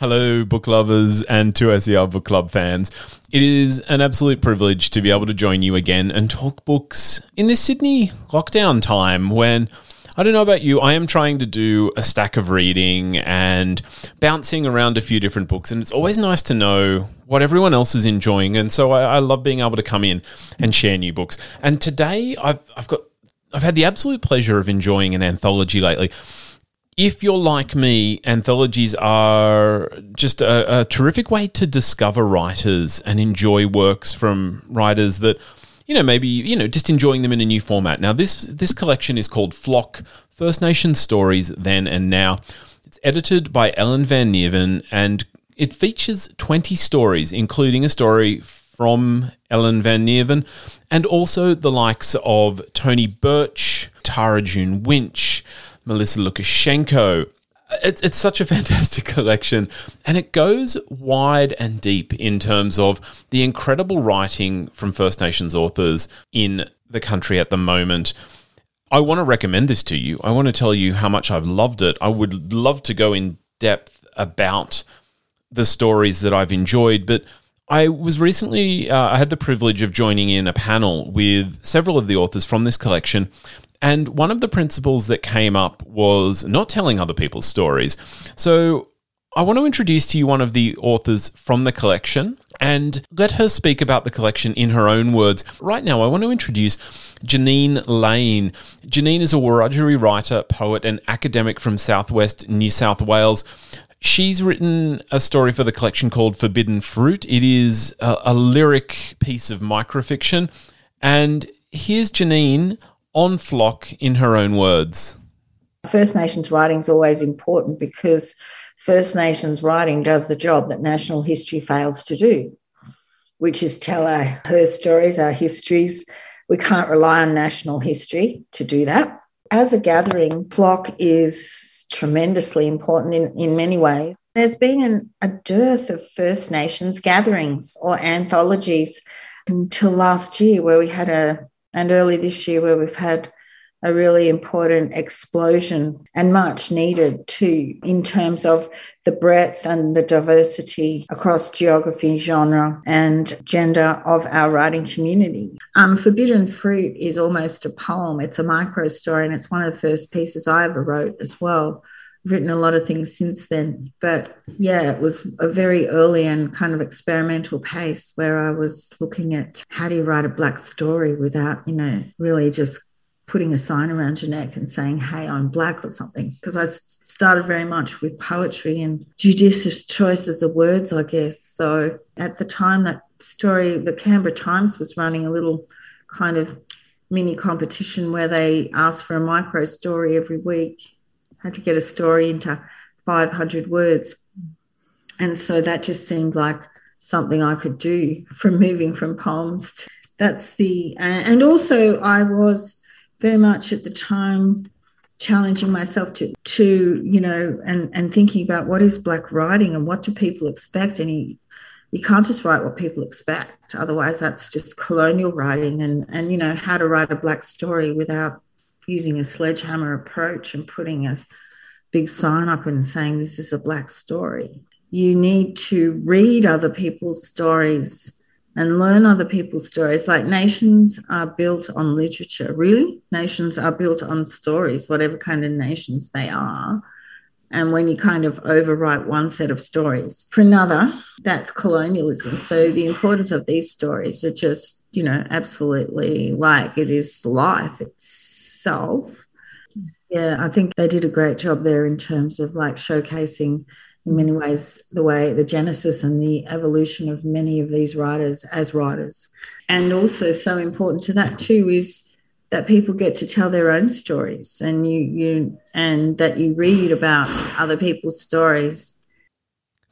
Hello, book lovers and 2SER Book Club fans. It is an absolute privilege to be able to join you again and talk books in this Sydney lockdown time when I don't know about you, I am trying to do a stack of reading and bouncing around a few different books, and it's always nice to know what everyone else is enjoying. And so I, I love being able to come in and share new books. And today I've, I've got I've had the absolute pleasure of enjoying an anthology lately if you're like me, anthologies are just a, a, terrific way to discover writers and enjoy works from writers that, you know, maybe, you know, just enjoying them in a new format. Now, this, this collection is called Flock First Nation Stories Then and Now. It's edited by Ellen Van Neerven and it features 20 stories, including a story from Ellen Van Neerven and also the likes of Tony Birch, Tara June Winch, Melissa Lucashenko. It's, it's such a fantastic collection, and it goes wide and deep in terms of the incredible writing from First Nations authors in the country at the moment. I want to recommend this to you. I want to tell you how much I've loved it. I would love to go in depth about the stories that I've enjoyed, but I was recently, uh, I had the privilege of joining in a panel with several of the authors from this collection, and one of the principles that came up was not telling other people's stories. So I want to introduce to you one of the authors from the collection and let her speak about the collection in her own words. Right now, I want to introduce Jeanine Leane. Jeanine is a Wiradjuri writer, poet, and academic from southwest New South Wales. She's written a story for the collection called Forbidden Fruit. It is a, a lyric piece of microfiction. And here's Jeanine on Flock in her own words. First Nations writing is always important because First Nations writing does the job that national history fails to do, which is tell our, her stories, our histories. We can't rely on national history to do that. As a gathering, Flock is tremendously important in, in many ways. There's been an, a dearth of First Nations gatherings or anthologies until last year, where we had a and early this year where we've had a really important explosion and much needed too in terms of the breadth and the diversity across geography, genre, and gender of our writing community. Um, Forbidden Fruit is almost a poem, it's a micro story, and it's one of the first pieces I ever wrote as well. Written a lot of things since then. But yeah, it was a very early and kind of experimental pace where I was looking at how do you write a black story without, you know, really just putting a sign around your neck and saying, hey, I'm black or something. Because I started very much with poetry and judicious choices of words, I guess. So at the time that story, the Canberra Times was running a little kind of mini competition where they asked for a micro story every week had to get a story into 500 words. And so that just seemed like something I could do from moving from poems. To, that's the, and also I was very much at the time challenging myself to, to you know, and, and thinking about what is Black writing and what do people expect. And you, you can't just write what people expect. Otherwise, that's just colonial writing and, and, you know, how to write a Black story without using a sledgehammer approach and putting a big sign up and saying this is a black story. You need to read other people's stories and learn other people's stories. Like nations are built on literature, really. Nations are built on stories, whatever kind of nations they are. And when you kind of overwrite one set of stories for another, that's colonialism. So the importance of these stories are just, you know, absolutely like it is life itself. Yeah, I think they did a great job there in terms of like showcasing in many ways the way the genesis and the evolution of many of these writers as writers. And also so important to that too is that people get to tell their own stories and you you and that you read about other people's stories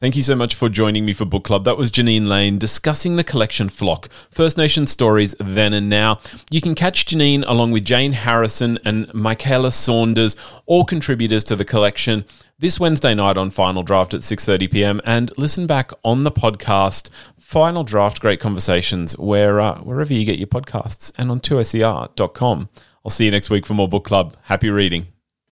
Thank you so much for joining me for Book Club. That was Jeanine Leane discussing the collection Flock, First Nation Stories Then and Now. You can catch Jeanine along with Jane Harrison and Mykaela Saunders, all contributors to the collection, this Wednesday night on Final Draft at 6:30 p.m. and listen back on the podcast Final Draft Great Conversations where uh, wherever you get your podcasts and on 2ser.com. I'll see you next week for more Book Club. Happy reading.